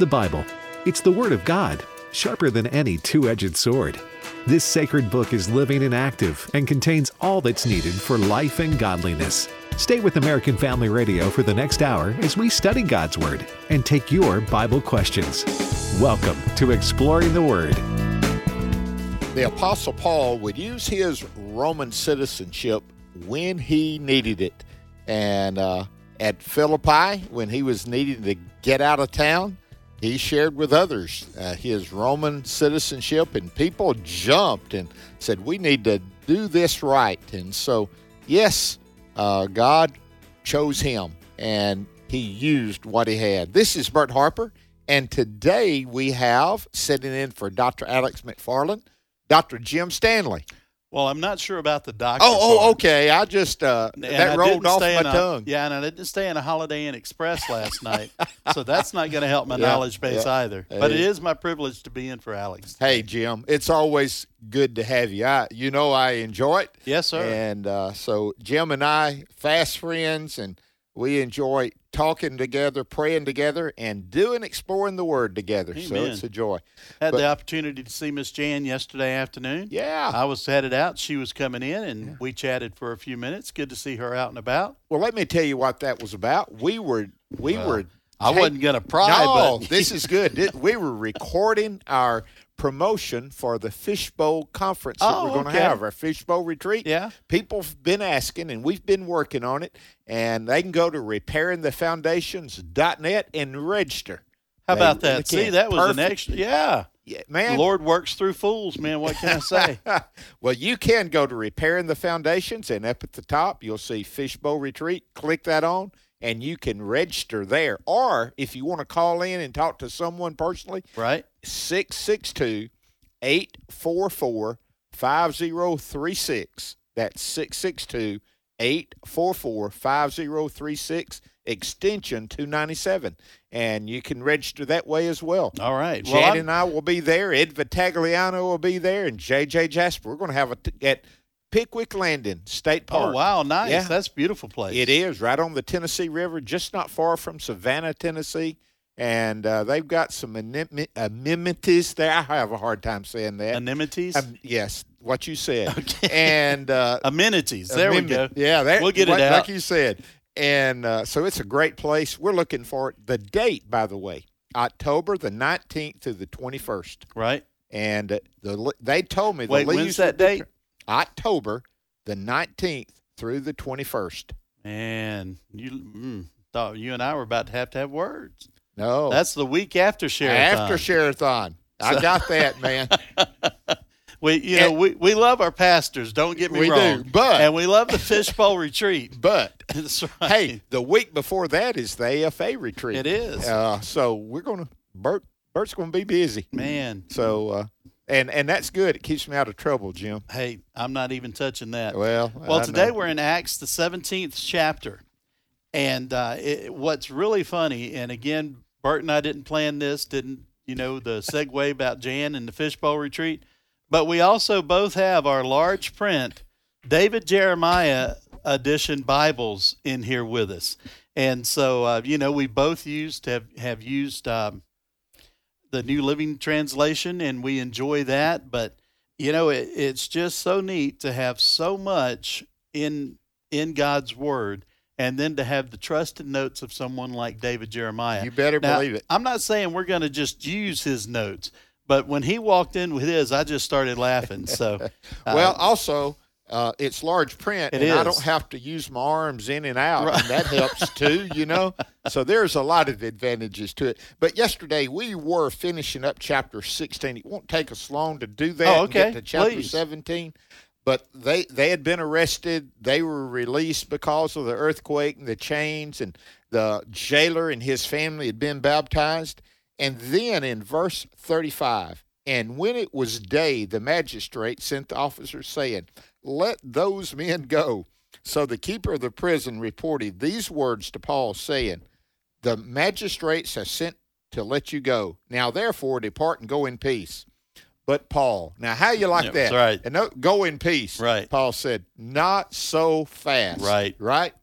The Bible. It's the Word of God, sharper than any two edged sword. This sacred book is living and active and contains all that's needed for life and godliness. Stay with American Family Radio for the next hour as we study God's Word and take your Bible questions. Welcome to Exploring the Word. The Apostle Paul would use his Roman citizenship when he needed it. And uh, at Philippi, when he was needing to get out of town, he shared with others uh, his Roman citizenship, and people jumped and said, We need to do this right. And so, yes, uh, God chose him and he used what he had. This is Bert Harper, and today we have sitting in for Dr. Alex McFarland, Dr. Jim Stanley. Well, I'm not sure about the doctor. Oh, oh, part. okay. I just uh, And that I rolled off my a- tongue. Yeah, and I didn't stay in a Holiday Inn Express last night, so that's not going to help my Yeah, knowledge base yeah. either. But it is my privilege to be in for Alex. Hey, Jim, it's always good to have you. I, you know, I enjoy it. Yes, sir. And uh, so Jim and I, fast friends, and we enjoy talking together, praying together, and doing exploring the Word together. So it's a joy. Had but- the opportunity to see Miss Jan yesterday afternoon. Yeah. I was headed out. She was coming in, and we chatted for a few minutes. Good to see her out and about. Well, let me tell you what that was about. We were we were. I take- wasn't going to pry, No, this is good. We were recording our promotion for the Fishbowl conference that Oh, we're going to okay. have, our Fishbowl retreat. Yeah. People've been asking, and we've been working on it. And they can go to repairingthefoundations.net and register. how They about that? See, that was an Perfect. extra. Yeah. Yeah, man. Lord works through fools, man. What can I say? well, you can go to repairing the foundations, and up at the top, you'll see Fishbowl Retreat. Click that on, and you can register there. Or if you want to call in and talk to someone personally, right? 662 844 5036. That's 662 844 5036, extension 297. And you can register that way as well. All right. Jan Well, and I will be there. Ed Vitagliano will be there, and JJ Jasper. We're going to have a t- at Pickwick Landing State Park. oh, wow. Nice. Yeah. That's a beautiful place. It is right on the Tennessee River, just not far from Savannah, Tennessee. And uh, they've got some amenities there. I have a hard time saying that. Amenities? Um, yes, what you said. Okay. And uh, Amenities. There we go. Yeah, that, We'll get it like, out. like you said. And uh, so it's a great place. We're looking for it. The date, by the way, October the nineteenth to the twenty-first. Right? And uh, the they told me the Wait, when's that date? October the nineteenth through the twenty-first. Man, you mm, thought you and I were about to have to have words. No, That's the week after Sharathon. after Sharathon. I got that, man. we, you know, we, we love our pastors. Don't get me We do, wrong. but- and we love the fishbowl retreat. But That's right. hey, the week before that is the AFA retreat. it is Uh, so we're gonna Bert. Bert's gonna be busy. man. So uh, and and that's good. It keeps me out of trouble, Jim. Hey, I'm not even touching that. Well, Well, I today know. we're in Acts, the 17th chapter. And uh, it, what's really funny, and again, Bert and I didn't plan this, didn't, you know, the segue about Jan and the fishbowl retreat, but we also both have our large print David Jeremiah edition Bibles in here with us. And so, uh, you know, we both used have, have used um, the New Living Translation, and we enjoy that. But you know, it, it's just so neat to have so much in in God's Word, and then to have the trusted notes of someone like David Jeremiah. You better Now, believe it. I'm not saying we're going to just use his notes, but when he walked in with his, I just started laughing. So, uh, well, also. Uh, it's large print, It and I don't have to use my arms in and out, Right. and that helps too, you know. So there's a lot of advantages to it. But yesterday we were finishing up chapter 16. It won't take us long to do that. Oh, and get okay. to chapter Please. 17. But they they had been arrested. They were released because of the earthquake and the chains, and the jailer and his family had been baptized. And then in verse 35, and when it was day, the magistrate sent the officers saying, Let those men go. So the keeper of the prison reported these words to Paul, saying, The magistrates have sent to let you go. Now therefore depart and go in peace. But Paul, now how you like Yeah, that? right. And no, go in peace. Right. Paul said, Not so fast. Right. Right.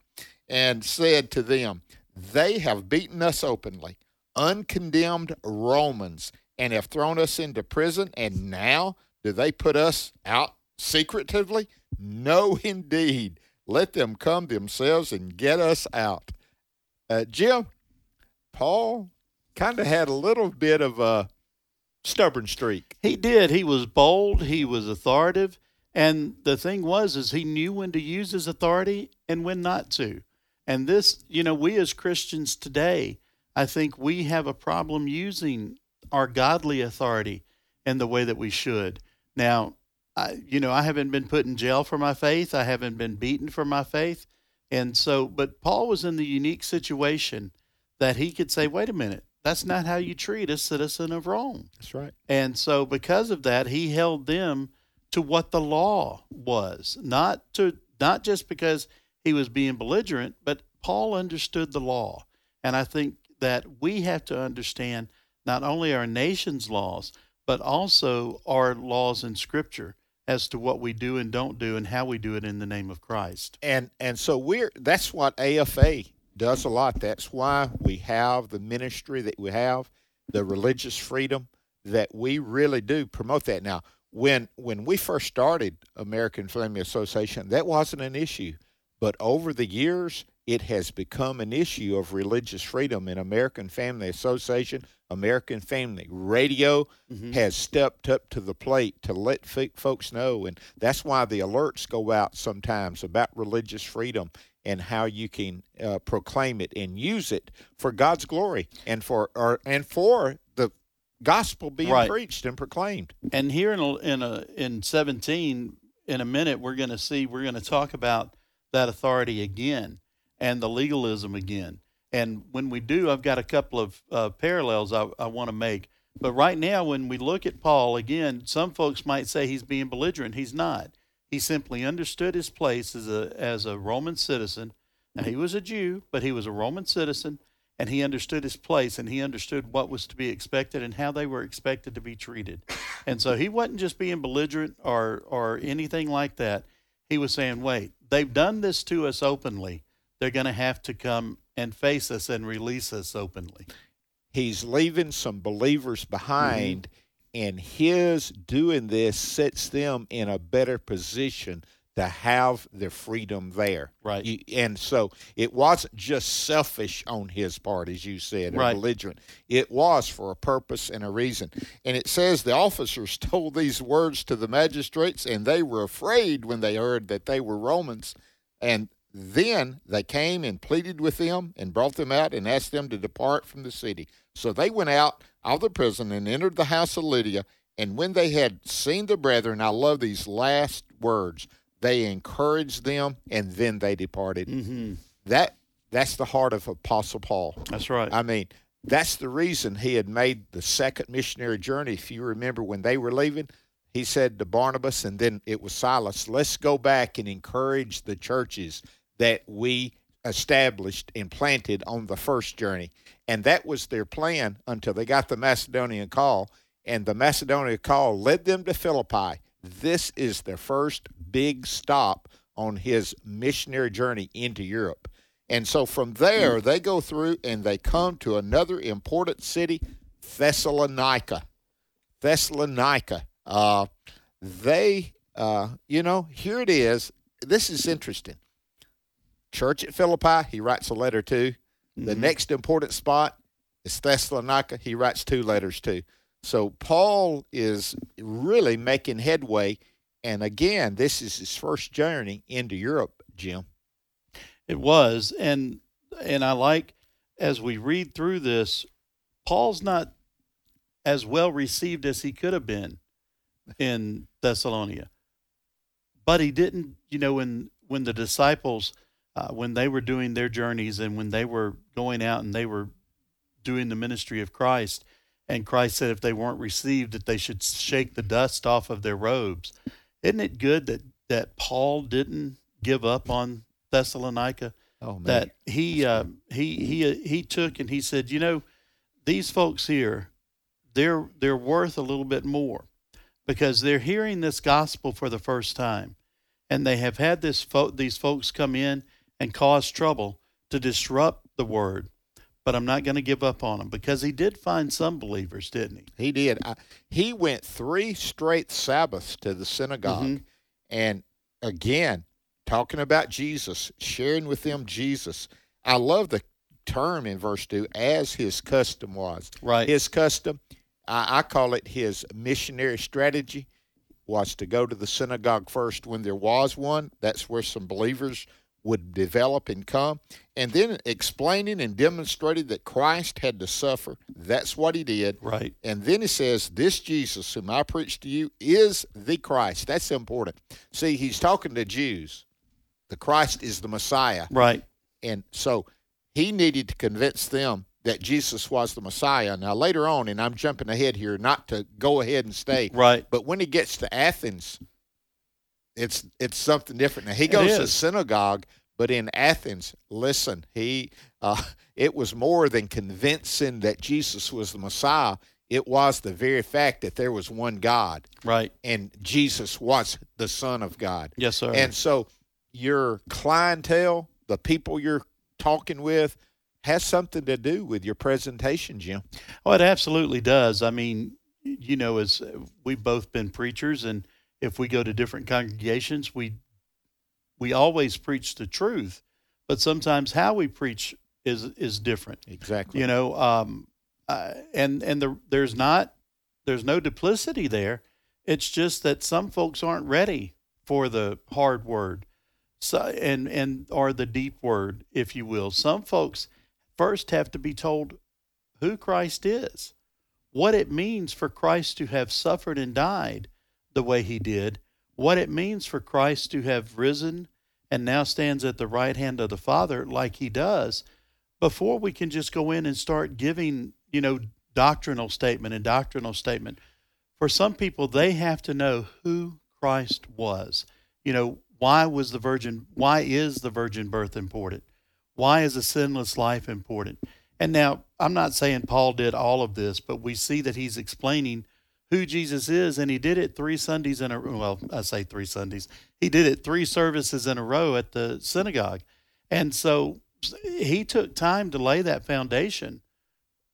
And said to them, They have beaten us openly, uncondemned Romans and have thrown us into prison. And now, do they put us out secretively? No, indeed. Let them come themselves and get us out. Uh, Jim, Paul kind of had a little bit of a stubborn streak. He did. He was bold. He was authoritative. And the thing was, is he knew when to use his authority and when not to. And this, you know, we as Christians today, I think we have a problem using our godly authority in the way that we should. Now, I, you know, I haven't been put in jail for my faith. I haven't been beaten for my faith. And so, but Paul was in the unique situation that he could say, wait a minute, that's not how you treat a citizen of Rome. That's right. And so, because of that, he held them to what the law was, not to not just because he was being belligerent, but Paul understood the law. And I think that we have to understand not only our nation's laws, but also our laws in Scripture as to what we do and don't do and how we do it in the name of Christ. And and so we're that's what AFA does a lot. That's why we have the ministry that we have, the religious freedom that we really do promote that. Now, when when we first started American Family Association, that wasn't an issue. But over the years, it has become an issue of religious freedom in American Family Association. American Family Radio mm-hmm. has stepped up to the plate to let f- folks know, and that's why the alerts go out sometimes about religious freedom and how you can uh, proclaim it and use it for God's glory and for or, and for the gospel being right. preached and proclaimed. And here in a, in a in 17 in a minute we're going to see we're going to talk about that authority again and the legalism again. And when we do, I've got a couple of uh, parallels I, I want to make. But right now, when we look at Paul, again, some folks might say he's being belligerent. He's not. He simply understood his place as a, as a Roman citizen. Now, he was a Jew, but he was a Roman citizen, and he understood his place, and he understood what was to be expected and how they were expected to be treated. And so he wasn't just being belligerent or, or anything like that. He was saying, wait, they've done this to us openly they're going to have to come and face us and release us openly. He's leaving some believers behind, mm-hmm. and his doing this sets them in a better position to have their freedom there. Right. You, and so it wasn't just selfish on his part, as you said, or right. belligerent. It was for a purpose and a reason. And it says the officers told these words to the magistrates, and they were afraid when they heard that they were Romans. And then they came and pleaded with them and brought them out and asked them to depart from the city. So they went out of the prison and entered the house of Lydia. And when they had seen the brethren, I love these last words, they encouraged them and then they departed. Mm-hmm. That that's the heart of Apostle Paul. That's right. I mean, that's the reason he had made the second missionary journey. If you remember when they were leaving, he said to Barnabas and then it was Silas, let's go back and encourage the churches that we established and planted on the first journey. And that was their plan until they got the Macedonian call. And the Macedonian call led them to Philippi. This is their first big stop on his missionary journey into Europe. And so from there, they go through and they come to another important city, Thessalonica. Thessalonica. Uh, they, uh, you know, here it is. This is interesting church at Philippi, he writes a letter to. Mm-hmm. The next important spot is Thessalonica. He writes two letters to. So Paul is really making headway. And again, this is his first journey into Europe, Jim. It was. And and I like as we read through this, Paul's not as well received as he could have been in Thessalonica. But he didn't, you know, when when the disciples uh, when they were doing their journeys and when they were going out and they were doing the ministry of Christ, and Christ said if they weren't received, that they should shake the dust off of their robes. Isn't it good that that Paul didn't give up on Thessalonica? Oh, that he uh, he he uh, he took and he said, you know, these folks here, they're they're worth a little bit more because they're hearing this gospel for the first time, and they have had this fo- these folks come in and cause trouble to disrupt the word. but I'm not going to give up on him because he did find some believers, didn't he? He did. I, he went three straight Sabbaths to the synagogue. Mhm. And again, talking about Jesus, sharing with them Jesus. I love the term in verse 2 as his custom was. Right. His custom, I, I call it his missionary strategy, was to go to the synagogue first when there was one. That's where some believers would develop and come. And then explaining and demonstrating that Christ had to suffer. That's what he did. Right. And then he says, This Jesus whom I preach to you is the Christ. That's important. See, he's talking to Jews. The Christ is the Messiah. Right. And so he needed to convince them that Jesus was the Messiah. Now, later on, and I'm jumping ahead here, not to go ahead and stay, Right. but when he gets to Athens, it's it's something different. Now, he goes to synagogue, but in Athens, listen, he uh, it was more than convincing that Jesus was the Messiah. It was the very fact that there was one God Right. and Jesus was the Son of God. Yes, sir. And so your clientele, the people you're talking with, has something to do with your presentation, Jim. Oh, it absolutely does. I mean, you know, as we've both been preachers, and if we go to different congregations, we we always preach the truth, but sometimes how we preach is is different. Exactly. You know, um, uh, and and the, there's not there's no duplicity there. It's just that some folks aren't ready for the hard word, so and and or the deep word, if you will. Some folks first have to be told who Christ is, what it means for Christ to have suffered and died the way he did, what it means for Christ to have risen and now stands at the right hand of the Father like he does, before we can just go in and start giving, you know, doctrinal statement and doctrinal statement. For some people, they have to know who Christ was. You know, why was the virgin, why is the virgin birth important? Why is a sinless life important? And now, I'm not saying Paul did all of this, but we see that he's explaining who Jesus is, and he did it three Sundays in a well, I say three Sundays. He did it three services in a row at the synagogue, and so he took time to lay that foundation.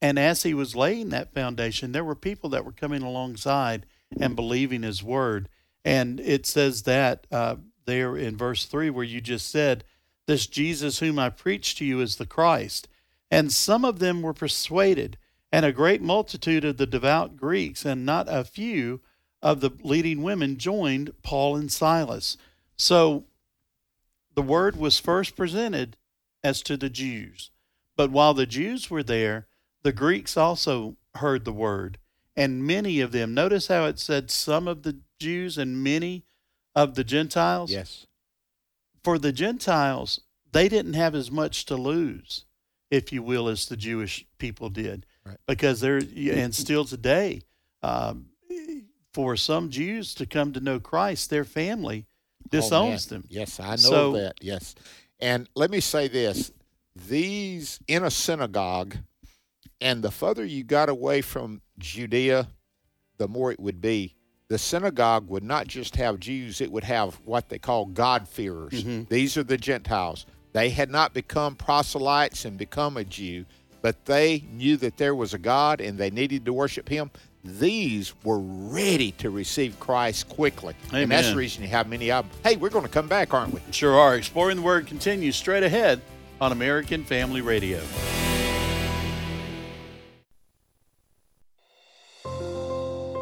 And as he was laying that foundation, there were people that were coming alongside and believing his word. And it says that uh, there in verse three, where you just said, "This Jesus whom I preach to you is the Christ." And some of them were persuaded, and a great multitude of the devout Greeks, and not a few of the leading women joined Paul and Silas. So the word was first presented as to the Jews. But while the Jews were there, the Greeks also heard the word, and many of them. Notice how it said some of the Jews and many of the Gentiles. Yes. For the Gentiles, they didn't have as much to lose, if you will, as the Jewish people did, Right. because they're and still today, um, for some Jews to come to know Christ, their family disowns Oh, them. Yes, I know So- that. Yes. And let me say this these in a synagogue, and the further you got away from Judea, the more it would be. The synagogue would not just have Jews, it would have what they call God-fearers. Mhm. These are the Gentiles. They had not become proselytes and become a Jew, but they knew that there was a God and they needed to worship Him. These were ready to receive Christ quickly. And that's the reason you have many of them. Hey, we're going to come back, aren't we? Sure are. Exploring the Word continues straight ahead on American Family Radio.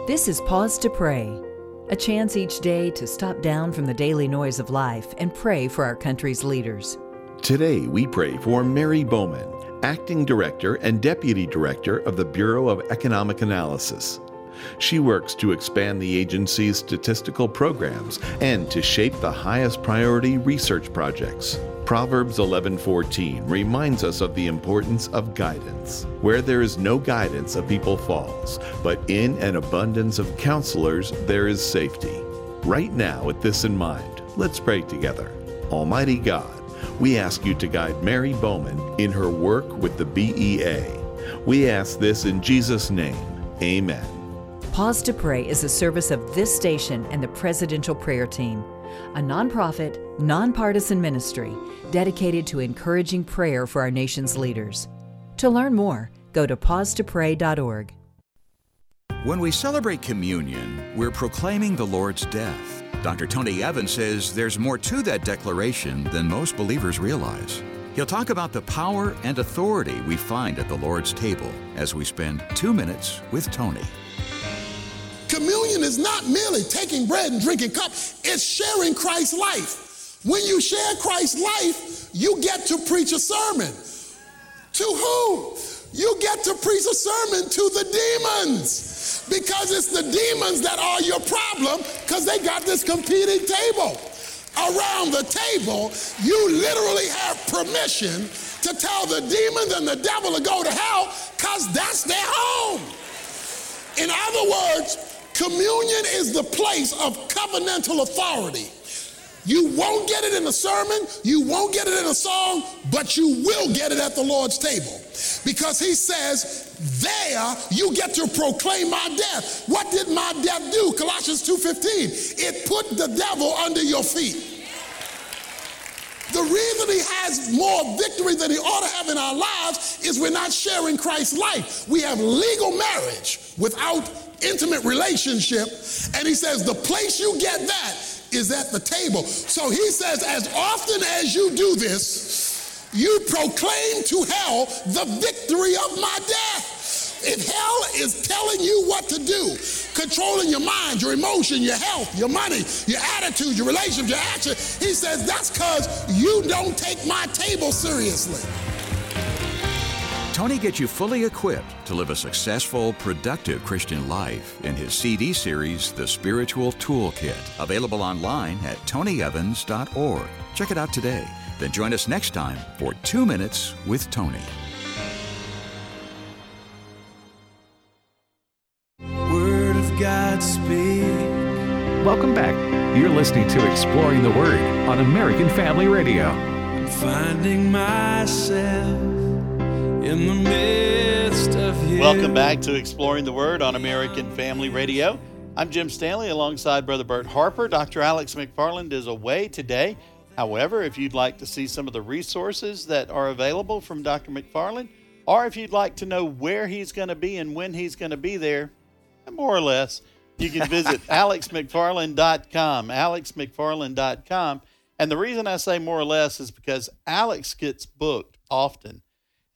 This is Pause to Pray, a chance each day to stop down from the daily noise of life and pray for our country's leaders. Today, we pray for Mary Bohman, Acting Director and Deputy Director of the Bureau of Economic Analysis. She works to expand the agency's statistical programs and to shape the highest priority research projects. Proverbs 11:14 reminds us of the importance of guidance. Where there is no guidance, a people falls, but in an abundance of counselors there is safety. Right now, with this in mind, let's pray together. Almighty God, we ask you to guide Mary Bohman in her work with the BEA. We ask this in Jesus' name. Amen. Pause to Pray is a service of this station and the Presidential Prayer Team, a nonprofit, nonpartisan ministry dedicated to encouraging prayer for our nation's leaders. To learn more, go to pausetopray.org. When we celebrate communion, we're proclaiming the Lord's death. Dr. Tony Evans says there's more to that declaration than most believers realize. He'll talk about the power and authority we find at the Lord's table as we spend two minutes with Tony. Communion is not merely taking bread and drinking cup, it's sharing Christ's life. When you share Christ's life, you get to preach a sermon. To whom? You get to preach a sermon to the demons because it's the demons that are your problem because they got this competing table. Around the table, you literally have permission to tell the demons and the devil to go to hell because that's their home. In other words, communion is the place of covenantal authority. You won't get it in a sermon, you won't get it in a song, but you will get it at the Lord's table. Because he says, there you get to proclaim my death. What did my death do? Colossians 2:15. It put the devil under your feet. The reason he has more victory than he ought to have in our lives is we're not sharing Christ's life. We have legal marriage without intimate relationship. And he says, the place you get that is at the table. So he says, as often as you do this, you proclaim to hell the victory of my death. If hell is telling you what to do, controlling your mind, your emotion, your health, your money, your attitude, your relationship, your action, he says that's because you don't take my table seriously. Tony gets you fully equipped to live a successful, productive Christian life in his CD series, The Spiritual Toolkit, available online at tonyevans.org. Check it out today. Then join us next time for Two Minutes with Tony. Word of God speak. Welcome back. You're listening to Exploring the Word on American Family Radio. I'm finding myself in the midst of you. Welcome back to Exploring the Word on American Family Radio. I'm Jim Stanley alongside Brother Bert Harper. Dr. Alex McFarland is away today. However, if you'd like to see some of the resources that are available from Dr. McFarland, or if you'd like to know where he's going to be and when he's going to be there, more or less, you can visit alexmcfarland.com. alexmcfarland.com. And the reason I say more or less is because Alex gets booked often,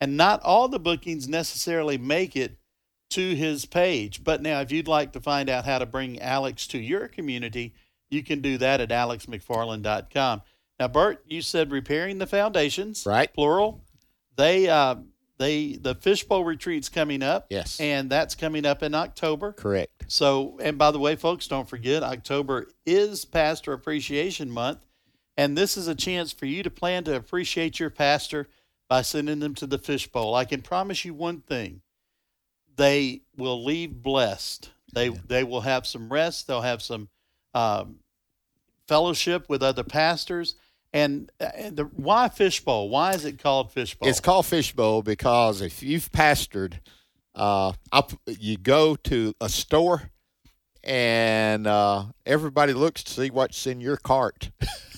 and not all the bookings necessarily make it to his page. But now, if you'd like to find out how to bring Alex to your community, you can do that at alexmcfarland.com. Now, Bert, you said repairing the foundations, Right. Plural. They, uh, they, the fishbowl retreat's coming up. Yes. and that's coming up in October. Correct. So, and by the way, folks, don't forget October is Pastor Appreciation Month, and this is a chance for you to plan to appreciate your pastor by sending them to the fishbowl. I can promise you one thing: they will leave blessed. They they will have some rest. They'll have some um, fellowship with other pastors. And, and the why fishbowl? Why is it called fishbowl? It's called fishbowl because if you've pastored, uh, you go to a store and uh, everybody looks to see what's in your cart.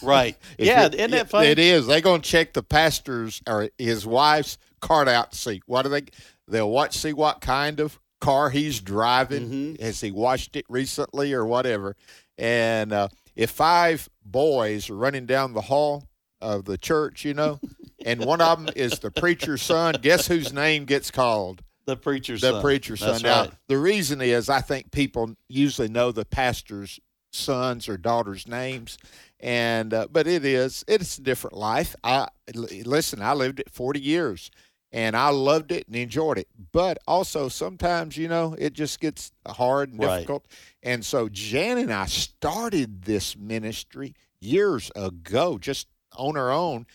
right. Yeah, it- isn't that funny? It is. They're going to check the pastor's or his wife's cart out to see what do they. They'll watch see what kind of car he's driving. Mhm. Has he washed it recently or whatever? And uh, if five boys are running down the hall of the church, you know, and one of them is the preacher's son, guess whose name gets called? The preacher's son. the son. preacher's That's son. Now, the reason is I think people usually know the pastor's sons or daughters' names, and uh, but it is it's a different life. I listen. I lived it forty years, and I loved it and enjoyed it. But also sometimes you know it just gets hard and Right. difficult. And so Jan and I started this ministry years ago, just on our own.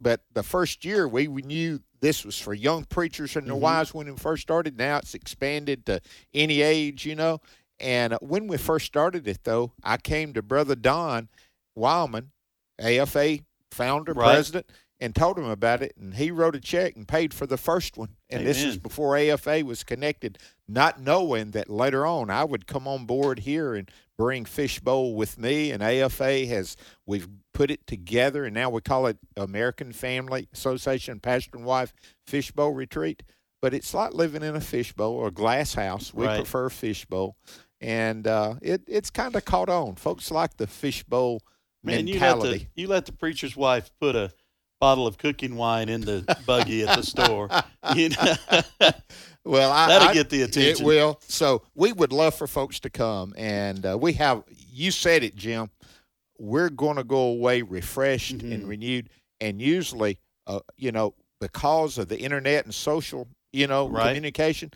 But the first year we we knew this was for young preachers and their Mhm. wives when we first started. Now it's expanded to any age, you know. And uh, when we first started it, though, I came to Brother Don Wildman, AFA founder, Right. president, and told him about it. And he wrote a check and paid for the first one. And this is before AFA was connected, not knowing that later on I would come on board here and bring Fishbowl with me. And AFA has, we've put it together, and now we call it American Family Association Pastor and Wife Fishbowl Retreat. but it's like living in a fishbowl or a glass house. We Right. prefer fishbowl, and uh, it it's kind of caught on. Folks like the fishbowl Man, you let, mentality. the, you let the preacher's wife put a bottle of cooking wine in the buggy at the store. You know? Well, I, That'll I- get the attention. It will. So we would love for folks to come, and uh, we have. You said it, Jim. We're going to go away refreshed Mm-hmm. and renewed, and usually, uh, you know, because of the internet and social, you know, Right. communication,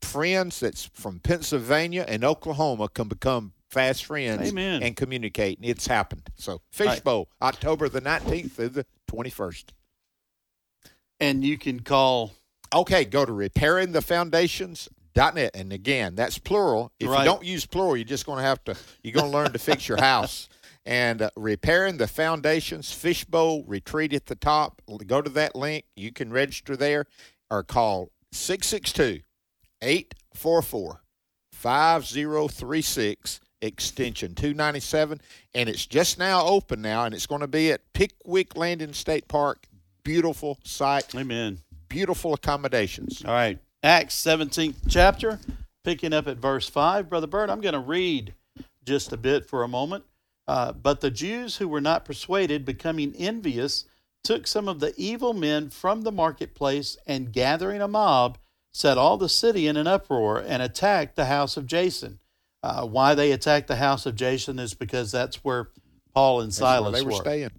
friends that's from Pennsylvania and Oklahoma can become fast friends Amen. and communicate, and it's happened. So Right. Fishbowl, October the nineteenth through the twenty-first. and you can call Okay, go to repairingthefoundations.net. And again, that's plural. If Right. you don't use plural, you're just going to have to, you're going to learn to fix your house. And uh, repairing the foundations, fishbowl retreat at the top. Go to that link. You can register there or call 662 844 5036 extension 297 and it's just now open now and it's going to be at pickwick landing state park beautiful site Amen. beautiful accommodations. All right. Acts 17th chapter, picking up at verse 5. Brother Bert, I'm going to read just a bit for a moment. Uh, but the Jews who were not persuaded, becoming envious, took some of the evil men from the marketplace and gathering a mob, set all the city in an uproar and attacked the house of Jason. Uh, why they attacked the house of Jason is because that's where Paul and That's Silas they were were staying.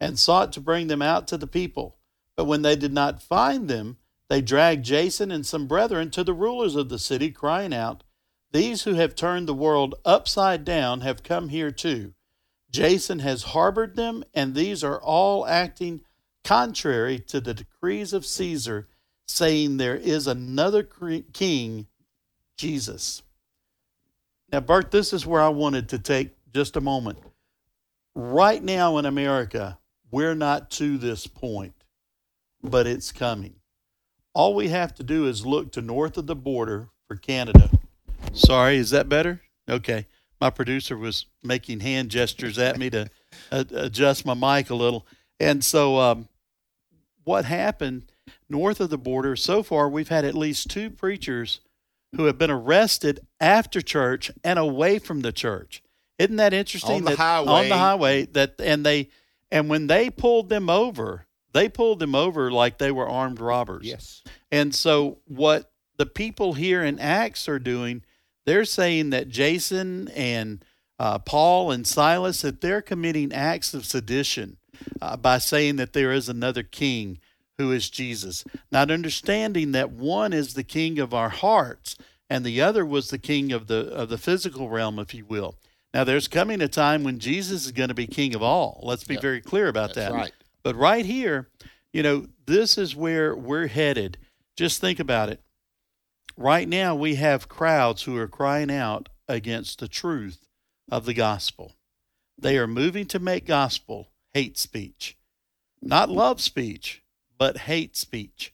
and sought to bring them out to the people. But when they did not find them, they dragged Jason and some brethren to the rulers of the city, crying out, These who have turned the world upside down have come here too. Jason has harbored them, and these are all acting contrary to the decrees of Caesar, saying there is another king, Jesus. Now, Bert, this is where I wanted to take just a moment right now in America, we're not to this point, but it's coming. All we have to do is look to north of the border for Canada. Sorry, is that better? Okay. My producer was making hand gestures at me to adjust my mic a little. And so, um, what happened north of the border so far, we've had at least two preachers who have been arrested after church and away from the church. Isn't that interesting? On the that- highway. On the highway. That and they and when they pulled them over, they pulled them over like they were armed robbers. Yes. And so what the people here in Acts are doing, they're saying that Jason and uh, Paul and Silas that they're committing acts of sedition uh, by saying that there is another king who is Jesus, not understanding that one is the king of our hearts and the other was the king of the of the physical realm, if you will. Now, there's coming a time when Jesus is going to be king of all. Let's be Yep. very clear about That's that. right. But right here, you know, this is where we're headed. Just think about it. Right now, we have crowds who are crying out against the truth of the gospel. They are moving to make gospel hate speech, not love speech, but hate speech.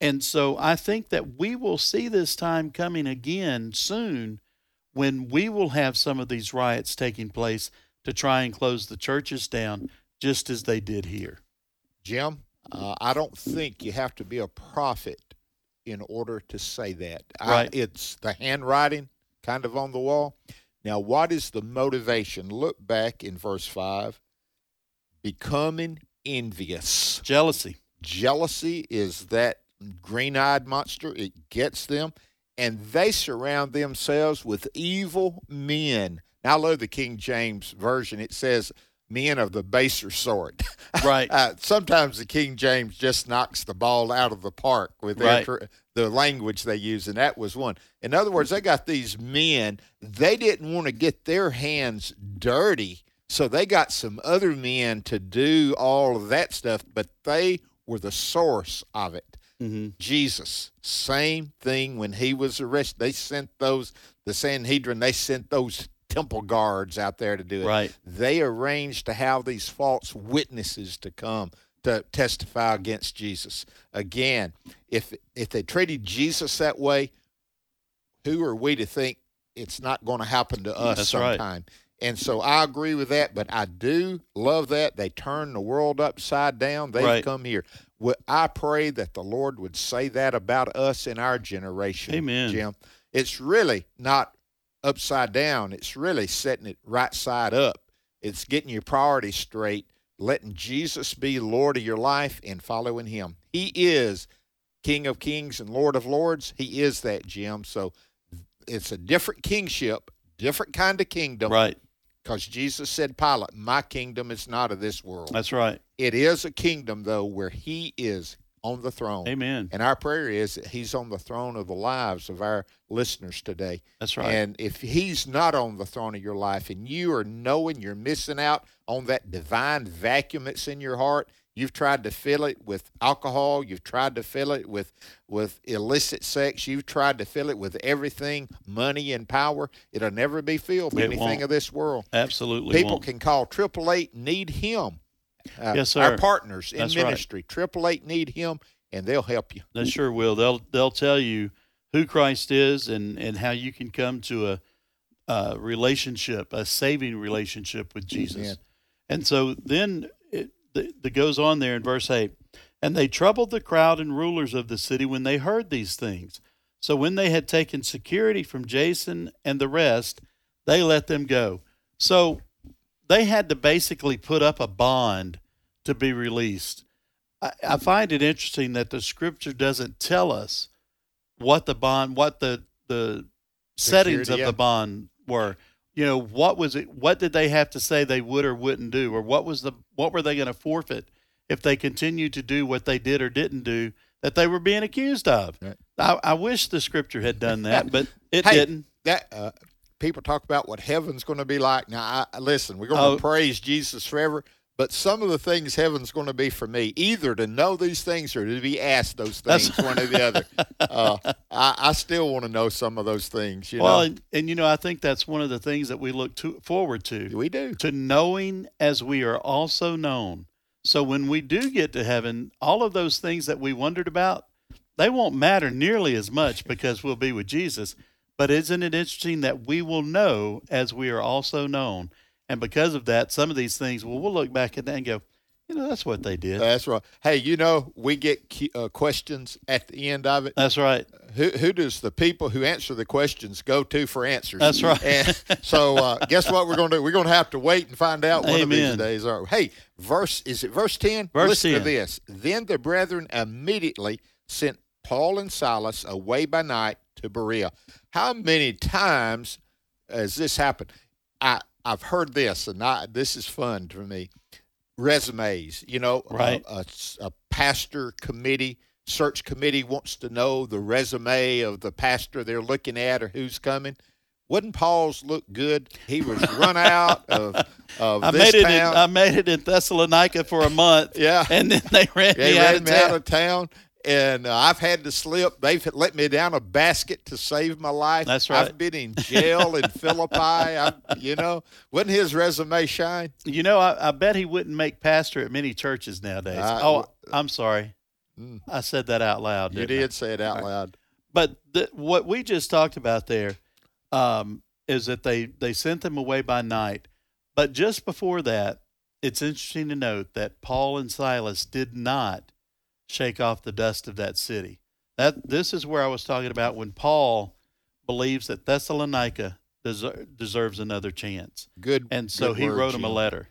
And so I think that we will see this time coming again soon when we will have some of these riots taking place to try and close the churches down, just as they did here. Jim, uh, I don't think you have to be a prophet in order to say that. I- it's the handwriting kind of on the wall. Now, what is the motivation? Look back in verse 5 becoming envious. Jealousy. Jealousy is that green eyed monster, it gets them, and they surround themselves with evil men. Now, I love the King James Version. It says, men of the baser sort. Right. uh, sometimes the King James just knocks the ball out of the park with Right. the language they use, and that was one. In other words, they got these men, they didn't want to get their hands dirty, so they got some other men to do all of that stuff, but they were the source of it. hmm Jesus, same thing when he was arrested. They sent those, the Sanhedrin, they sent those temple guards out there to do it. Right. They arranged to have these false witnesses to come to testify against Jesus. Again, if if they treated Jesus that way, who are we to think it's not going to happen to us That's right. sometime? And so I agree with that, but I do love that they turn the world upside down. They've Right. come here. I pray that the Lord would say that about us in our generation. Amen. Jim. It's really not upside down. It's really setting it right side up. It's getting your priorities straight, letting Jesus be Lord of your life and following him. He is King of Kings and Lord of Lords. He is that, Jim. So it's a different kingship, different kind of kingdom. Right. Because Jesus said, Pilate, my kingdom is not of this world. That's right. It is a kingdom, though, where he is on the throne. Amen. And our prayer is that he's on the throne of the lives of our listeners today. That's right. And if he's not on the throne of your life and you are knowing you're missing out on that divine vacuum that's in your heart, you've tried to fill it with alcohol, you've tried to fill it with with illicit sex, you've tried to fill it with everything, money and power, it'll never be filled It anything won't. of this world. Absolutely. People won't. can call triple eight need him. Uh, Yes, Our partners in That's right. ministry, triple eight need him, and they'll help you. They sure will. They'll they'll tell you who Christ is and and how you can come to a, a relationship, a saving relationship with Jesus. Amen. And so then it the, the goes on there in verse eight, and they troubled the crowd and rulers of the city when they heard these things. So when they had taken security from Jason and the rest, they let them go. So they had to basically put up a bond to be released. I, I find it interesting that the scripture doesn't tell us what the bond, what the the settings of yeah. the bond were. You know, what was it? What did they have to say they would or wouldn't do, or what was the what were they going to forfeit if they continued to do what they did or didn't do that they were being accused of? Right. I, I wish the scripture had done that, but it Hey, didn't. That uh, people talk about what heaven's going to be like. Now, I, listen, we're going Oh. to praise Jesus forever, but some of the things heaven's going to be for me, either to know these things or to be asked those That's- things, one or the other. Uh, I, I still want to know some of those things. You well, know, and, and you know, I think that's one of the things that we look to, forward to. we do. to knowing as we are also known. So when we do get to heaven, all of those things that we wondered about, they won't matter nearly as much because we'll be with Jesus. But isn't it interesting that we will know as we are also known? And because of that, some of these things, well, we'll look back at that and go, you know, that's what they did. That's right. Hey, you know, we get uh, questions at the end of it. That's right. Who, who does the people who answer the questions go to for answers? That's right. And so, uh, guess what we're going to do? We're going to have to wait and find out one of these Amen. days. All right. Hey, verse is it verse ten? Verse Listen 10. to this. Then the brethren immediately sent Paul and Silas away by night to Berea. How many times has this happened? I I've heard this, and I, this is fun for me. Resumes, you know, a- Right. a, a pastor committee search committee wants to know the resume of the pastor they're looking at or who's coming. Wouldn't Paul's look good? He was run out of of I this made it. In, town. I made it in Thessalonica for a month. Yeah. and then they ran they me out of me town. out of town, and uh, I've had to slip. They've let me down a basket to save my life. That's right. I've been in jail in Philippi. I, you know, wouldn't his resume shine? You know, I, I bet he wouldn't make pastor at many churches nowadays. I- oh, I'm sorry. Mm. I said that out loud. You didn't I? say it out loud. But the, what we just talked about there um, is that they, they sent them away by night. But just before that, it's interesting to note that Paul and Silas did not shake off the dust of that city. That this is where I was talking about when Paul believes that Thessalonica deser- deserves another chance, Good. and so good he word, wrote him a letter.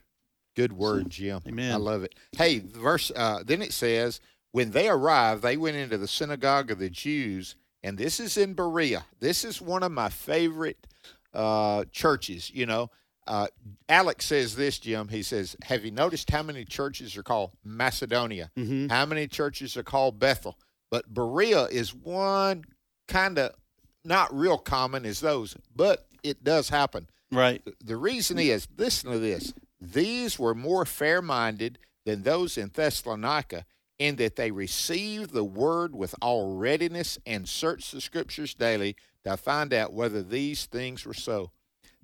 Good word, Jim. Amen. I love it. Hey, verse. Uh, then it says, when they arrived, they went into the synagogue of the Jews, and this is in Berea. This is one of my favorite uh, churches. You know, uh, Alex says this, Jim. He says, "Have you noticed how many churches are called Macedonia? Mhm. How many churches are called Bethel? But Berea is one kind of not real common as those, but it does happen." Right. the reason is listen to this these were more fair minded than those in Thessalonica in that they received the word with all readiness and searched the scriptures daily to find out whether these things were so.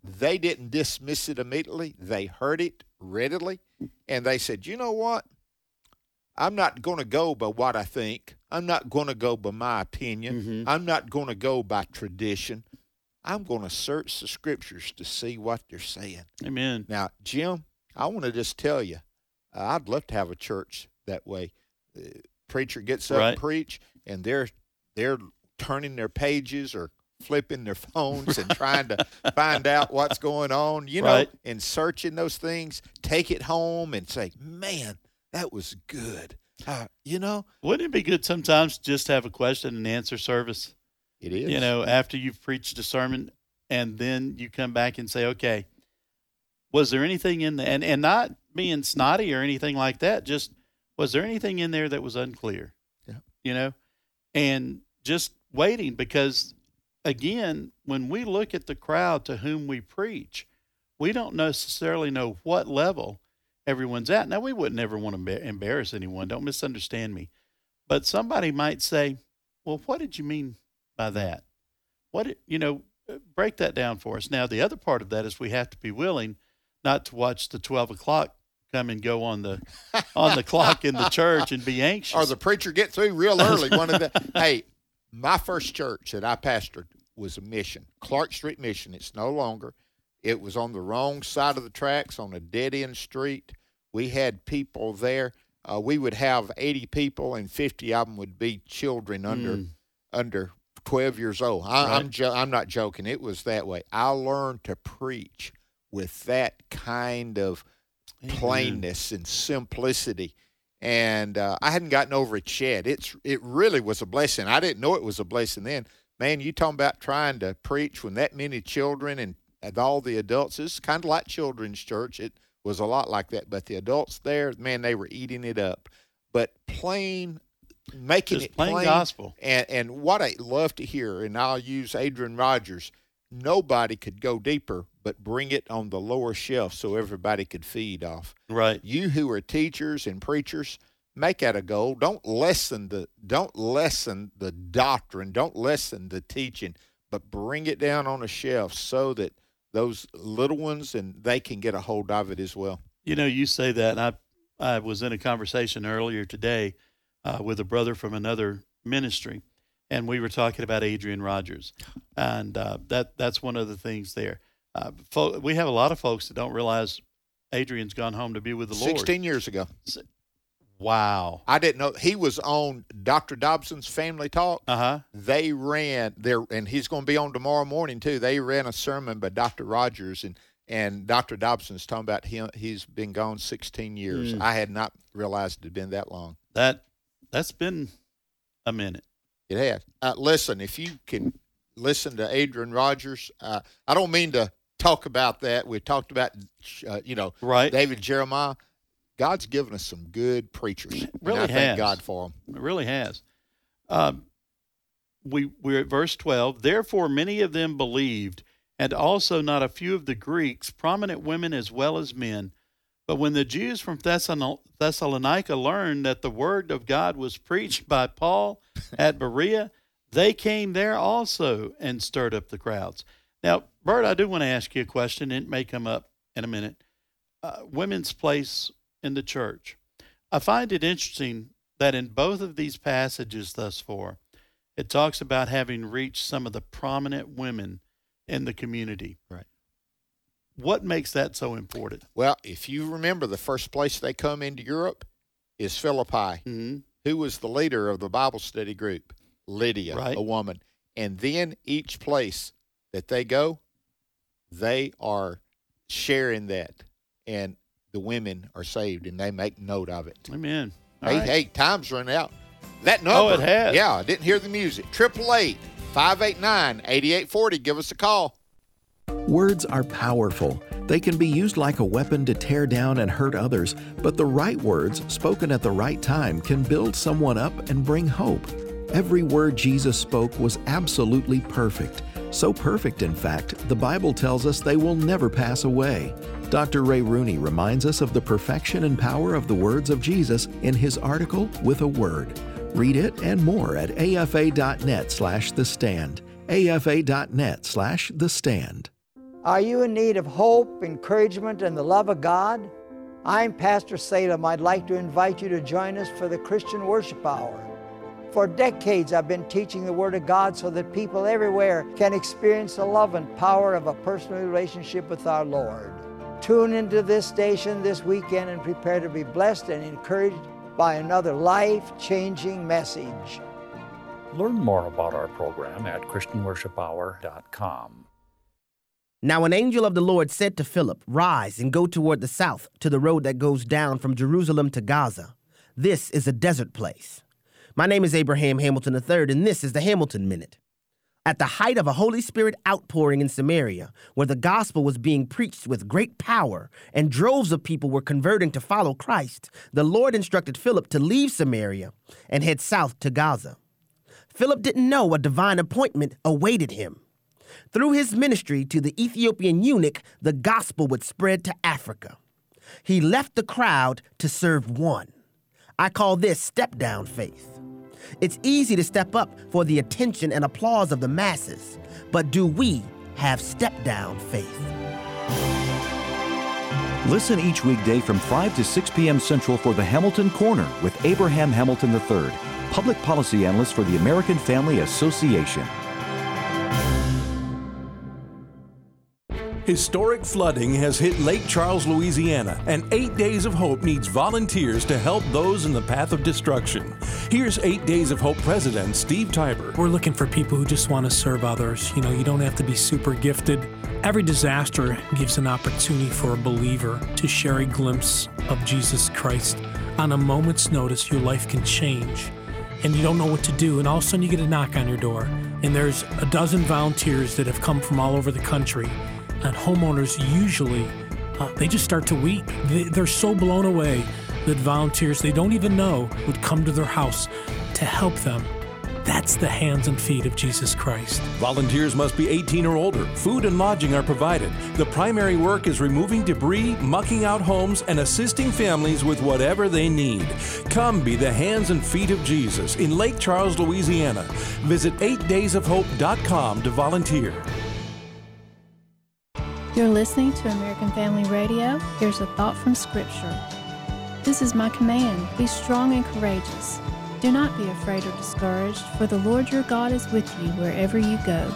They didn't dismiss it immediately, they heard it readily, and they said, You know what? I'm not going to go by what I think. I'm not going to go by my opinion. Mhm. I'm not going to go by tradition. I'm going to search the scriptures to see what they're saying. Amen. Now, Jim, I want to just tell you, uh, I'd love to have a church that way. The preacher gets up Right. and preach, and they're they're turning their pages or flipping their phones and trying to find out what's going on, you know, Right. and searching those things. Take it home and say, "Man, that was good." Uh, you know, Wouldn't it be good sometimes just to have a question and answer service? it is. You know, after you've preached a sermon, and then you come back and say, "Okay, was there anything in the and and not being snotty or anything like that? Just was there anything in there that was unclear? Yeah. You know, and just waiting because again, when we look at the crowd to whom we preach, we don't necessarily know what level everyone's at. Now, we wouldn't ever want to embarrass anyone. Don't misunderstand me. But somebody might say, "Well, what did you mean by that? What did, you know? uh, Break that down for us." Now, the other part of that is we have to be willing not to watch the twelve o'clock come and go on the on the clock in the church and be anxious. or the preacher get through real early. One of the hey, my first church that I pastored was a mission, Clark Street Mission. It's no longer. It was on the wrong side of the tracks on a dead end street. We had people there. Uh, we would have 80 people, and 50 of them would be children under Mm. under 12 years old. I, I'm jo- I'm not joking. It was that way. I learned to preach with that kind of plainness and simplicity. And uh, I hadn't gotten over it yet. It's it really was a blessing. I didn't know it was a blessing then. Man, you talking about trying to preach when that many children and, and all the adults. It's kind of like children's church. It was a lot like that. But the adults there, man, they were eating it up. But plain, making Just it plain gospel. And and what I love to hear, and I'll use Adrian Rogers. Nobody could go deeper, but bring it on the lower shelf so everybody could feed off. Right. You who are teachers and preachers, make that a goal. Don't lessen the don't lessen the doctrine. Don't lessen the teaching, but bring it down on a shelf so that those little ones and they can get a hold of it as well. You know, you say that, I I was in a conversation earlier today uh, with a brother from another ministry, and we were talking about Adrian Rogers, and uh, that that's one of the things there. Uh, fo- we have a lot of folks that don't realize Adrian's gone home to be with the Lord. Sixteen years ago, Wow. I didn't know he was on Dr. Dobson's Family Talk. Uh huh. they ran there and he's going to be on tomorrow morning too they ran a sermon by dr rogers and and dr dobson's talking about him he's been gone 16 years Mm. i had not realized it had been that long That that's been a minute. it has uh, listen if you can listen to adrian rogers uh, i don't mean to talk about that we talked about uh, you know Right. david jeremiah god's given us some good preachers really and i thank god for them It really has. Um, we we're at verse twelve. Therefore, many of them believed, and also not a few of the Greeks, prominent women as well as men. But when the Jews from Thessalonica learned that the word of God was preached by Paul at Berea, they came there also and stirred up the crowds. Now, Bert, I do want to ask you a question. It may come up in a minute. Uh, women's place in the church. I find it interesting that in both of these passages thus far, it talks about having reached some of the prominent women in the community. Right. What makes that so important? well if you remember the first place they come into europe is philippi hmm who was the leader of the Bible study group? Lydia, Right. a woman. And then each place that they go, they are sharing that, and the women are saved, and they make note of it. Amen. All hey, right. hey, time's run out. That number. Oh, it has. Yeah, I didn't hear the music. Triple eight five eight nine eighty eight forty. Give us a call. Words are powerful. They can be used like a weapon to tear down and hurt others, but the right words, spoken at the right time, can build someone up and bring hope. Every word Jesus spoke was absolutely perfect. So perfect, in fact, the Bible tells us they will never pass away. Dr. Ray Rooney reminds us of the perfection and power of the words of Jesus in his article With a Word. Read it and more at afa.net slash the stand. afa.net slash the stand. Are you in need of hope, encouragement, and the love of God? I'm Pastor Salem. I'd like to invite you to join us for the Christian Worship Hour. For decades, I've been teaching the Word of God so that people everywhere can experience the love and power of a personal relationship with our Lord. Tune into this station this weekend and prepare to be blessed and encouraged by another life changing message. Learn more about our program at ChristianWorshipHour.com. Now, an angel of the Lord said to Philip, Rise and go toward the south to the road that goes down from Jerusalem to Gaza. This is a desert place. My name is Abraham Hamilton III, and this is the Hamilton Minute. At the height of a Holy Spirit outpouring in Samaria, where the gospel was being preached with great power and droves of people were converting to follow Christ, the Lord instructed Philip to leave Samaria and head south to Gaza. Philip didn't know a divine appointment awaited him. Through his ministry to the Ethiopian eunuch, the gospel would spread to Africa. He left the crowd to serve one. I call this step down faith. It's easy to step up for the attention and applause of the masses, but do we have step down faith? Listen each weekday from 5 to 6 p.m. Central for the Hamilton Corner with Abraham Hamilton III, public policy analyst for the American Family Association. Historic flooding has hit Lake Charles, Louisiana, and Eight Days of Hope needs volunteers to help those in the path of destruction. Here's Eight Days of Hope President Steve Tybor. We're looking for people who just want to serve others. You know, you don't have to be super gifted. Every disaster gives an opportunity for a believer to share a glimpse of Jesus Christ. On a moment's notice, your life can change and you don't know what to do, and all of a sudden you get a knock on your door, and there's a dozen volunteers that have come from all over the country and homeowners usually uh, they just start to weep. They, they're so blown away that volunteers they don't even know would come to their house to help them. That's the hands and feet of Jesus Christ. Volunteers must be 18 or older. Food and lodging are provided. The primary work is removing debris, mucking out homes, and assisting families with whatever they need. Come be the hands and feet of Jesus in Lake Charles, Louisiana. Visit 8daysofhope.com to volunteer. You're listening to American Family Radio. Here's a thought from Scripture. This is my command be strong and courageous. Do not be afraid or discouraged, for the Lord your God is with you wherever you go.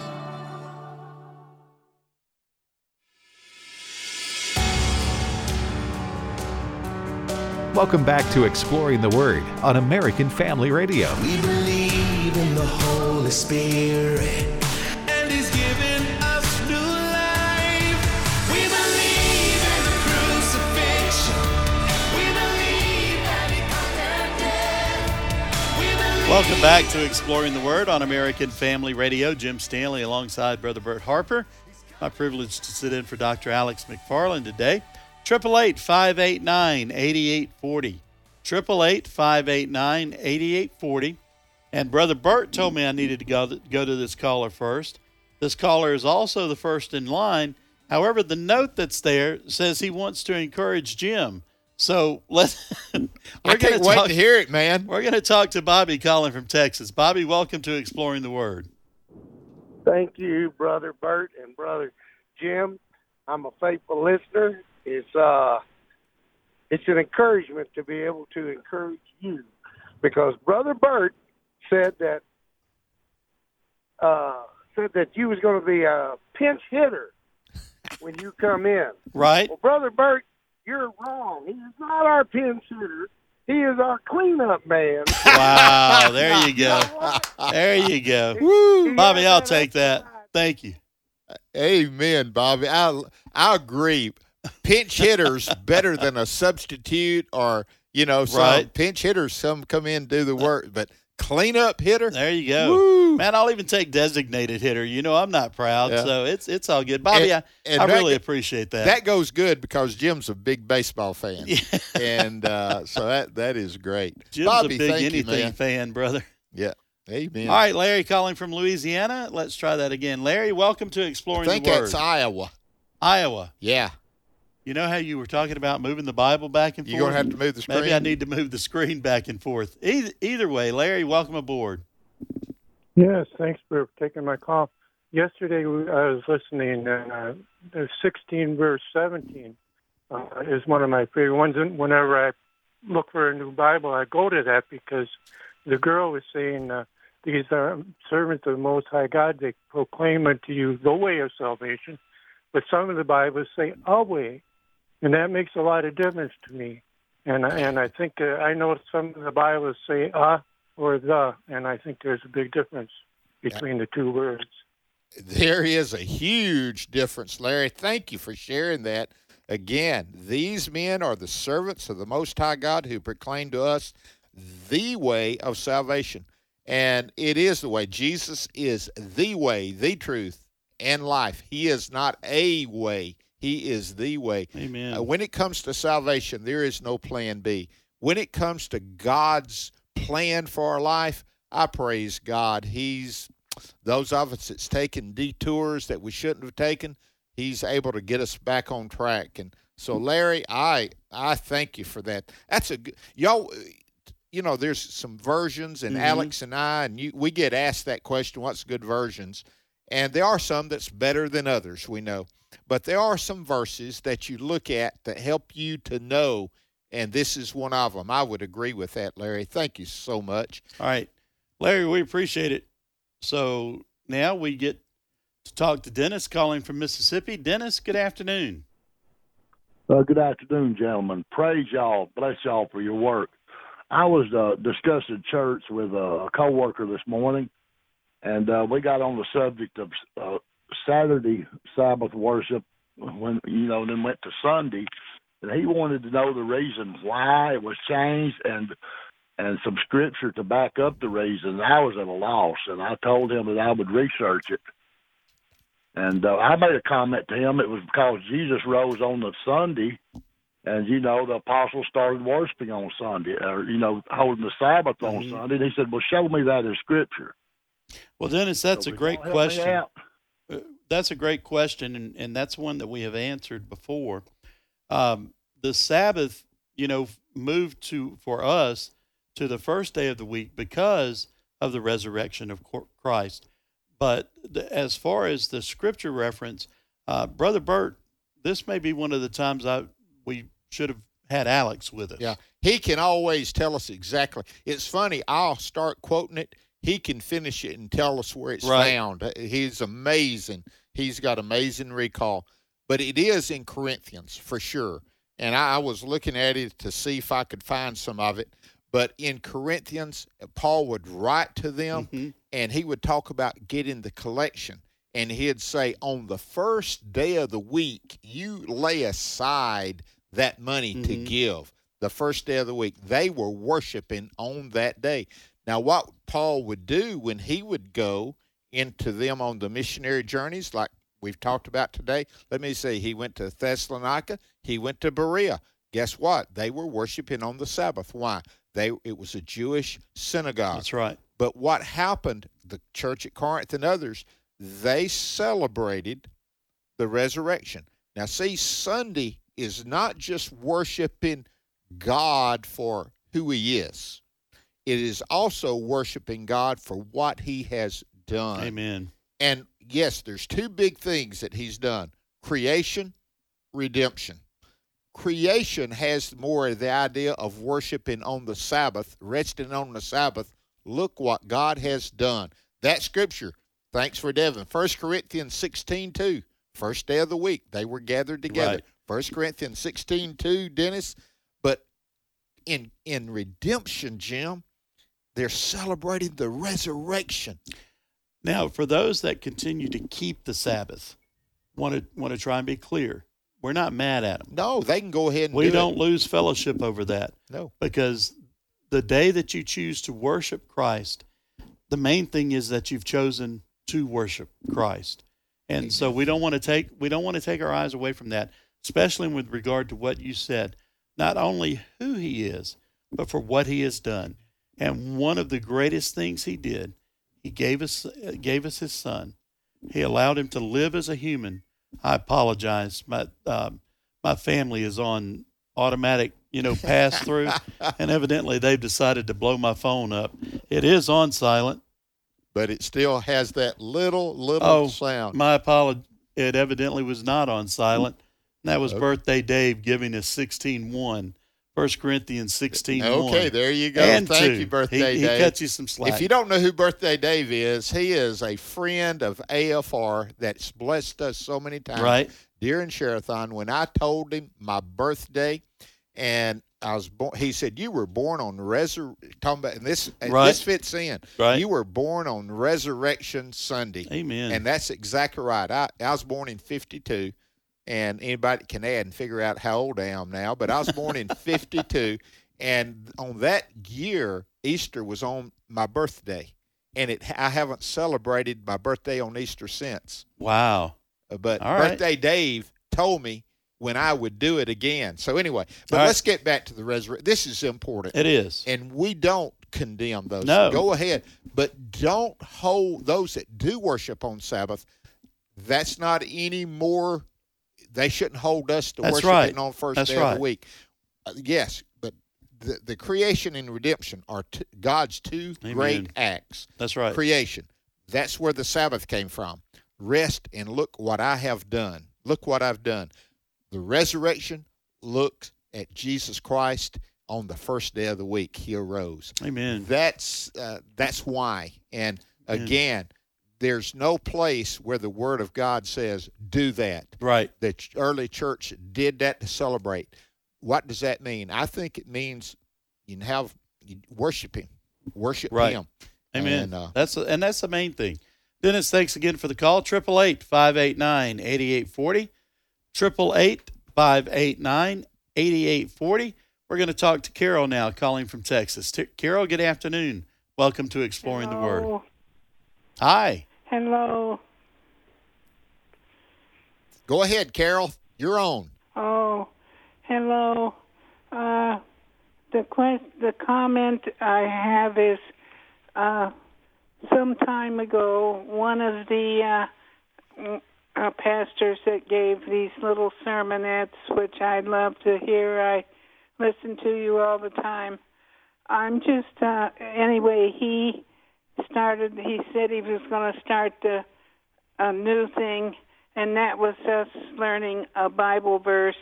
Welcome back to Exploring the Word on American Family Radio. We believe in the Holy Spirit, Welcome back to Exploring the Word on American Family Radio. Jim Stanley alongside Brother Bert Harper. My privilege to sit in for Dr. Alex McFarland today. 888 589 8840. 888 589 8840. And Brother Bert told me I needed to go, go to this caller first. This caller is also the first in line. However, the note that's there says he wants to encourage Jim. So let's. I can't wait talk, to hear it, man. We're going to talk to Bobby calling from Texas. Bobby, welcome to Exploring the Word. Thank you, Brother Bert and Brother Jim. I'm a faithful listener. It's uh, it's an encouragement to be able to encourage you, because Brother Bert said that uh, said that you was going to be a pinch hitter when you come in. Right. Well, Brother Bert, you're wrong. He is not our pinch hitter. He is our cleanup man. Wow, there you go. There you go. Woo. Bobby, I'll take that. Thank you. Amen, Bobby. I I agree. Pinch hitters better than a substitute or you know some Right. pinch hitters. Some come in do the work, but cleanup hitter. There you go. Woo. Man, I'll even take designated hitter. You know, I'm not proud, Yeah. so it's it's all good. Bobby, And- I, and I really go- appreciate that. That goes good because Jim's a big baseball fan, and uh, so that that is great. Jim's Bobby, a big thank you, anything man. fan, brother. Yeah, amen. All right, Larry calling from Louisiana. Let's try that again. Larry, welcome to I Exploring think the Word. that's Iowa. Iowa. Yeah, You know how you were talking about moving the Bible back and forth? You're gonna have to move the screen. Maybe I need to move the screen back and forth. Either, either way, Larry, welcome aboard. Yes, thanks for taking my call. Yesterday I was listening, and uh, 16 verse 17 uh, is one of my favorite ones. And whenever I look for a new Bible, I go to that because the girl was saying uh, these are servants of the Most High God. They proclaim unto you the way of salvation, but some of the Bibles say a way, and that makes a lot of difference to me. And I- and I think uh, I know some of the Bibles say a or the, and I think there's a big difference between the two words. There is a huge difference, Larry. Thank you for sharing that. Again, these men are the servants of the Most High God who proclaim to us the way of salvation. And it is the way. Jesus is the way, the truth, and life. He is not a way, He is the way. Amen. Uh, when it comes to salvation, there is no plan B. When it comes to God's plan for our life, I praise God. He's those of us that's taken detours that we shouldn't have taken. He's able to get us back on track. And so, Larry, I I thank you for that. That's a good y'all. You know, there's some versions, and Mhm. Alex and I, and you, we get asked that question: What's good versions? And there are some that's better than others. We know, but there are some verses that you look at that help you to know. And this is one of them. I would agree with that, Larry. Thank you so much. All right. Larry, we appreciate it. So now we get to talk to Dennis calling from Mississippi. Dennis, good afternoon. Uh, good afternoon, gentlemen. Praise y'all. Bless y'all for your work. I was uh, discussing church with a coworker this morning, and uh, we got on the subject of uh, Saturday Sabbath worship when you know, then went to Sunday, and he wanted to know the reason why it was changed and and some scripture to back up the reason. I was at a loss, and I told him that I would research it. And uh, I made a comment to him. It was because Jesus rose on the Sunday, and you know the apostles started worshiping on Sunday, or you know holding the Sabbath on Sunday. And he said, "Well, show me that in Scripture." Well, Dennis, that's So a great y'all help me question. That's a great question, and, and that's one that we have answered before. Um, the Sabbath, you know, moved to for us to the first day of the week because of the resurrection of Christ. But the, as far as the scripture reference, uh, Brother Bert, this may be one of the times I we should have had Alex with us. Yeah, he can always tell us exactly. It's funny. I'll start quoting it. He can finish it and tell us where it's Right. found. He's amazing. He's got amazing recall. But it is in Corinthians for sure. And I, I was looking at it to see if I could find some of it. But in Corinthians, Paul would write to them Mm-hmm. and he would talk about getting the collection. And he'd say, on the first day of the week, you lay aside that money to Mm-hmm. give. The first day of the week. They were worshiping on that day. Now, what Paul would do when he would go into them on the missionary journeys, like we've talked about today, let me see, he went to Thessalonica, he went to Berea. Guess what? They were worshiping on the Sabbath. Why? They it was a Jewish synagogue. That's right. But what happened, the church at Corinth and others, they celebrated the resurrection. Now, see, Sunday is not just worshiping God for who He is, it is also worshiping God for what He has done. Amen. And yes, there's two big things that He's done creation, redemption. Creation has more of the idea of worshiping on the Sabbath, resting on the Sabbath. Look what God has done. That scripture, thanks for Devin. 1 Corinthians 16 2, first day of the week, they were gathered together. Right. 1 Corinthians 16 2, Dennis. But in in redemption, Jim, they're celebrating the resurrection. Now, for those that continue to keep the Sabbath, want to want to try and be clear, we're not mad at them. No, they can go ahead and we do don't lose fellowship over that. No. because the day that you choose to worship Christ, the main thing is that you've chosen to worship Christ, and so we don't want to take we don't want to take our eyes away from that, especially with regard to what you said. Not only who He is, but for what He has done. And one of the greatest things He did, He gave us gave us His Son. He allowed Him to live as a human. I apologize. My um, my family is on automatic, you know, pass through, and evidently they've decided to blow my phone up. It is on silent, but it still has that little little oh, sound. My apology. It evidently was not on silent. And that was Okay. birthday Dave giving us sixteen one First Corinthians 16. Okay, there you go. And Thank two. you, Birthday he, Dave. He cuts you some slack. If you don't know who Birthday Dave is, he is a friend of AFR that's blessed us so many times. Right. Dear During Sharathon, when I told him my birthday, and I was born, he said, "You were born on resur." Talking about, and this and Right. this fits in. Right. You were born on Resurrection Sunday. Amen. And that's exactly right. I, I was born in '52, and anybody can add and figure out how old I am now. But I was born in '52, and on that year, Easter was on my birthday, and it I haven't celebrated my birthday on Easter since. wow. Uh, But All right. birthday Dave told me when I would do it again. So anyway, but All right. let's get back to the resurrection. This is important. It is. And we don't condemn those. No. Go ahead. But don't hold those that do worship on Sabbath. That's not any more. They shouldn't hold us to That's worshiping right. on first That's day of the week. Uh, yes, but the, the creation and redemption are t- God's two Amen. great acts. That's right. Creation. That's where the Sabbath came from. Rest and look what I have done. Look what I've done. The resurrection looks at Jesus Christ on the first day of the week. He arose. Amen. That's uh, that's why. And again, there's no place where the Word of God says do that. Right. The ch- early church did that to celebrate. What does that mean? I think it means you have you worship Him, worship Right. Him. Amen. And, uh, that's and that's the main thing. Dennis, thanks again for the call. Triple eight five eight nine eighty eight forty. Triple eight five eight nine eighty eight forty. We're going to talk to Carol now, calling from Texas. T- Carol, good afternoon. Welcome to Exploring the Word. Hello. Hi. Hello. Go ahead, Carol. You're on. Oh, hello. Uh, the quest, the comment I have is, uh, some time ago, one of the uh, mm, uh, pastors that gave these little sermonettes, which I love to hear, I listen to you all the time. I'm just uh, anyway. He started. He said he was going to start the, a new thing, and that was us learning a Bible verse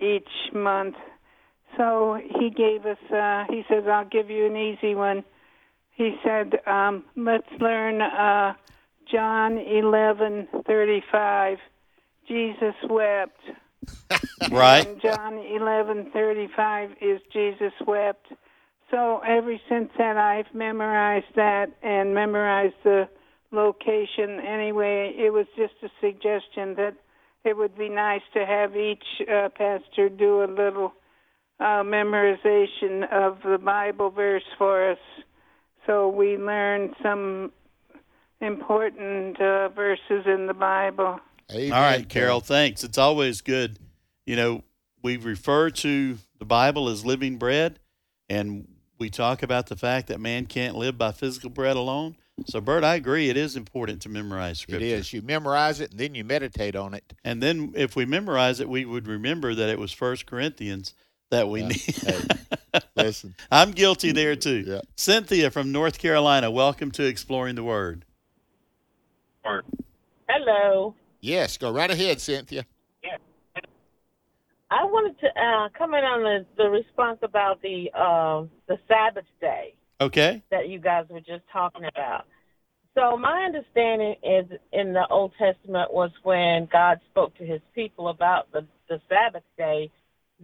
each month. So he gave us. Uh, he says, "I'll give you an easy one." He said, um, "Let's learn uh, John eleven thirty five. Jesus wept." Right. And John eleven thirty five is Jesus wept. So ever since then, I've memorized that and memorized the location. Anyway, it was just a suggestion that it would be nice to have each uh, pastor do a little uh, memorization of the Bible verse for us, so we learn some important uh, verses in the Bible. All right, Carol, thanks. It's always good. You know, we refer to the Bible as living bread, and we talk about the fact that man can't live by physical bread alone. So, Bert, I agree. It is important to memorize It Scripture. is. You memorize it and then you meditate on it. And then if we memorize it, we would remember that it was First Corinthians that we need. Listen. I'm guilty there too. Cynthia from North Carolina, welcome to Exploring the Word. Hello. Yes, go right ahead, Cynthia. I wanted to uh, comment on the, the response about the uh, the Sabbath day Okay. that you guys were just talking about. So my understanding is in the Old Testament was when God spoke to His people about the the Sabbath day,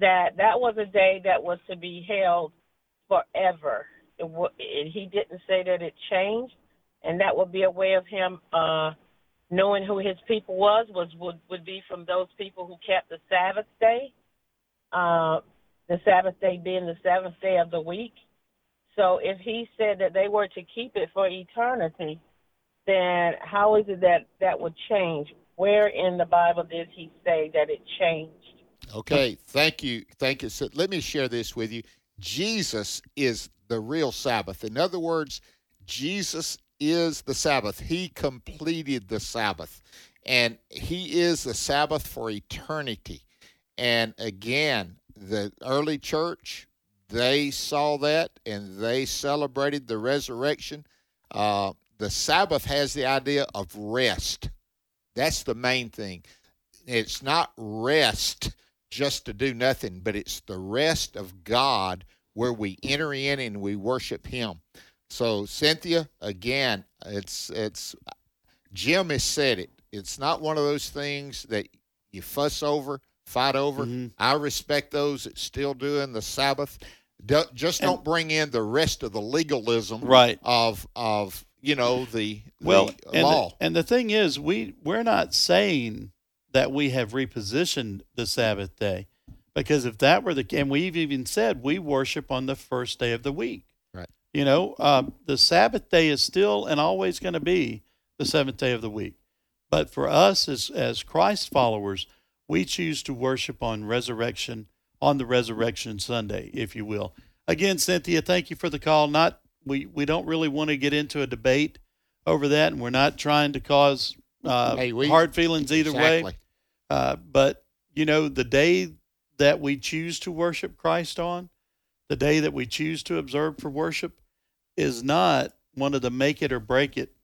that that was a day that was to be held forever. It, it, he didn't say that it changed, and that would be a way of Him uh, knowing who His people was was would would be from those people who kept the Sabbath day, uh, the Sabbath day being the seventh day of the week. So if He said that they were to keep it for eternity, then how is it that that would change? Where in the Bible did He say that it changed? Okay, thank you. Thank you. So let me share this with you. Jesus is the real Sabbath. In other words, Jesus is the Sabbath. He completed the Sabbath, and He is the Sabbath for eternity. And again, the early church, they saw that and they celebrated the resurrection. Uh, the Sabbath has the idea of rest. That's the main thing. It's not rest just to do nothing, but it's the rest of God where we enter in and we worship Him. So Cynthia, again, it's it's Jim has said it. It's not one of those things that you fuss over, fight over. Mm-hmm. I respect those that still doing the Sabbath. Do, just don't bring in the rest of the legalism Right. of of you know the, well the and law. The, and the thing is we we're not saying that we have repositioned the sabbath day because if that were the and we've even said we worship on the first day of the week Right. you know uh, the sabbath day is still and always going to be the seventh day of the week but for us as as christ followers we choose to worship on resurrection on the resurrection sunday if you will again cynthia thank you for the call not we we don't really want to get into a debate over that and we're not trying to cause uh, Hey, we- hard feelings either way uh, but you know, the day that we choose to worship Christ on, the day that we choose to observe for worship, is not one of the make it or break it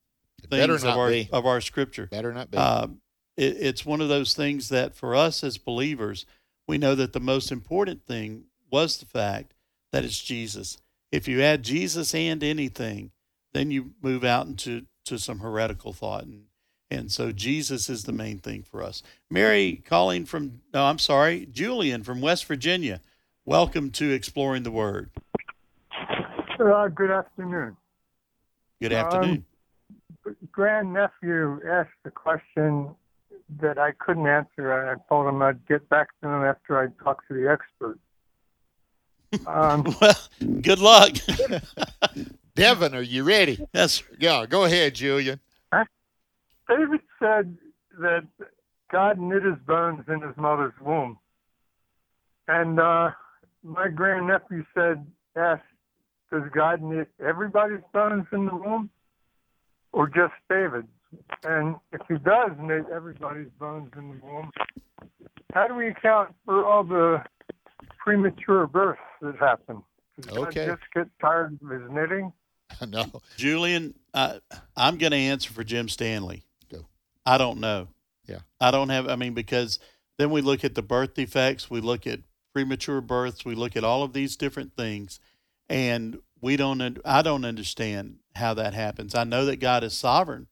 better things of our be. of our scripture. Better not be. Um, it, it's one of those things that for us as believers, we know that the most important thing was the fact that it's Jesus. If you add Jesus and anything, then you move out into to some heretical thought, and and so Jesus is the main thing for us. Mary calling from no, I'm sorry, Julian from West Virginia. Welcome to exploring the Word. Uh, good afternoon. Good afternoon. Um, grandnephew asked a question that I couldn't answer, and I told him I'd get back to him after I talked to the expert. Um, well, good luck. Devin, are you ready? Yes. Yeah, go ahead, Julian. David said that God knit his bones in his mother's womb. And uh, my grandnephew said, asked, does God knit everybody's bones in the womb or just David's? And if he does knit everybody's bones in the womb, how do we account for all the premature births that happen? Does Okay. God just get tired of his knitting? no. Julian, uh, I'm going to answer for Jim Stanley. Go. I don't know. Yeah. I don't have, I mean, because then we look at the birth defects, we look at premature births, we look at all of these different things, and we don't, I don't understand how that happens. I know that God is sovereign,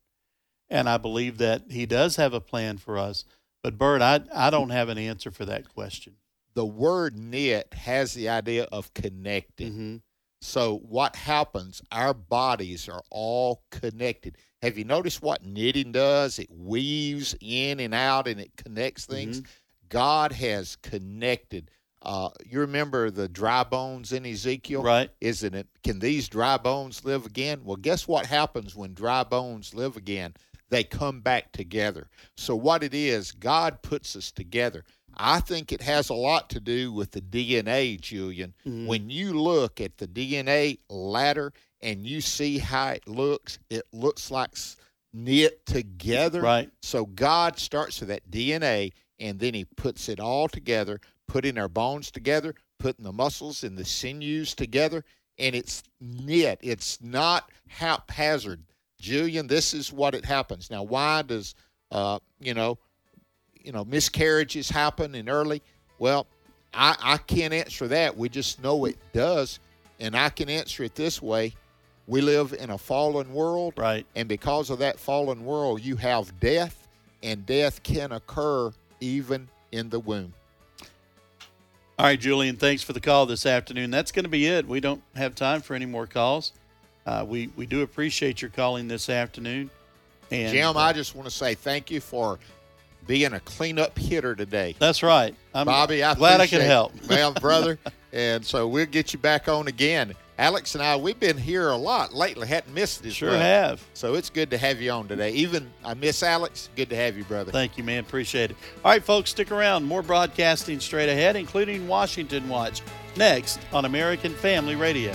and I believe that He does have a plan for us. But, Bert, I, I don't have an answer for that question. The word knit has the idea of connecting. Mm-hmm. So what happens? Our bodies are all connected. Have you noticed what knitting does? It weaves in and out and it connects things. God has connected. Uh, you remember the dry bones in Ezekiel, Right. Isn't it? Can these dry bones live again? Well, guess what happens when dry bones live again? They come back together. So what it is, God puts us together. I think it has a lot to do with the DNA, Julian. Mhm. When you look at the DNA ladder and you see how it looks, it looks like knit together. Right. So God starts with that DNA and then he puts it all together, putting our bones together, putting the muscles and the sinews together, and it's knit. It's not haphazard. Julian, this is what it happens. Now, why does uh, you know, you know, miscarriages happen in early? Well, I, I can't answer that. We just know it does. And I can answer it this way. We live in a fallen world. Right. And because of that fallen world, you have death, and death can occur even in the womb. All right, Julian, thanks for the call this afternoon. That's going to be it. We don't have time for any more calls. Uh, we, we do appreciate your calling this afternoon. And Jim, uh, I just want to say thank you for being a cleanup hitter today. That's right. I'm Bobby, I glad I can appreciate- help. well, brother. And so we'll get you back on again. Alex and I, we've been here a lot lately. Hadn't missed it. Sure have. So it's good to have you on today. Even I miss Alex. Good to have you, brother. Thank you, man. Appreciate it. All right, folks, stick around. More broadcasting straight ahead, including Washington Watch, next on American Family Radio.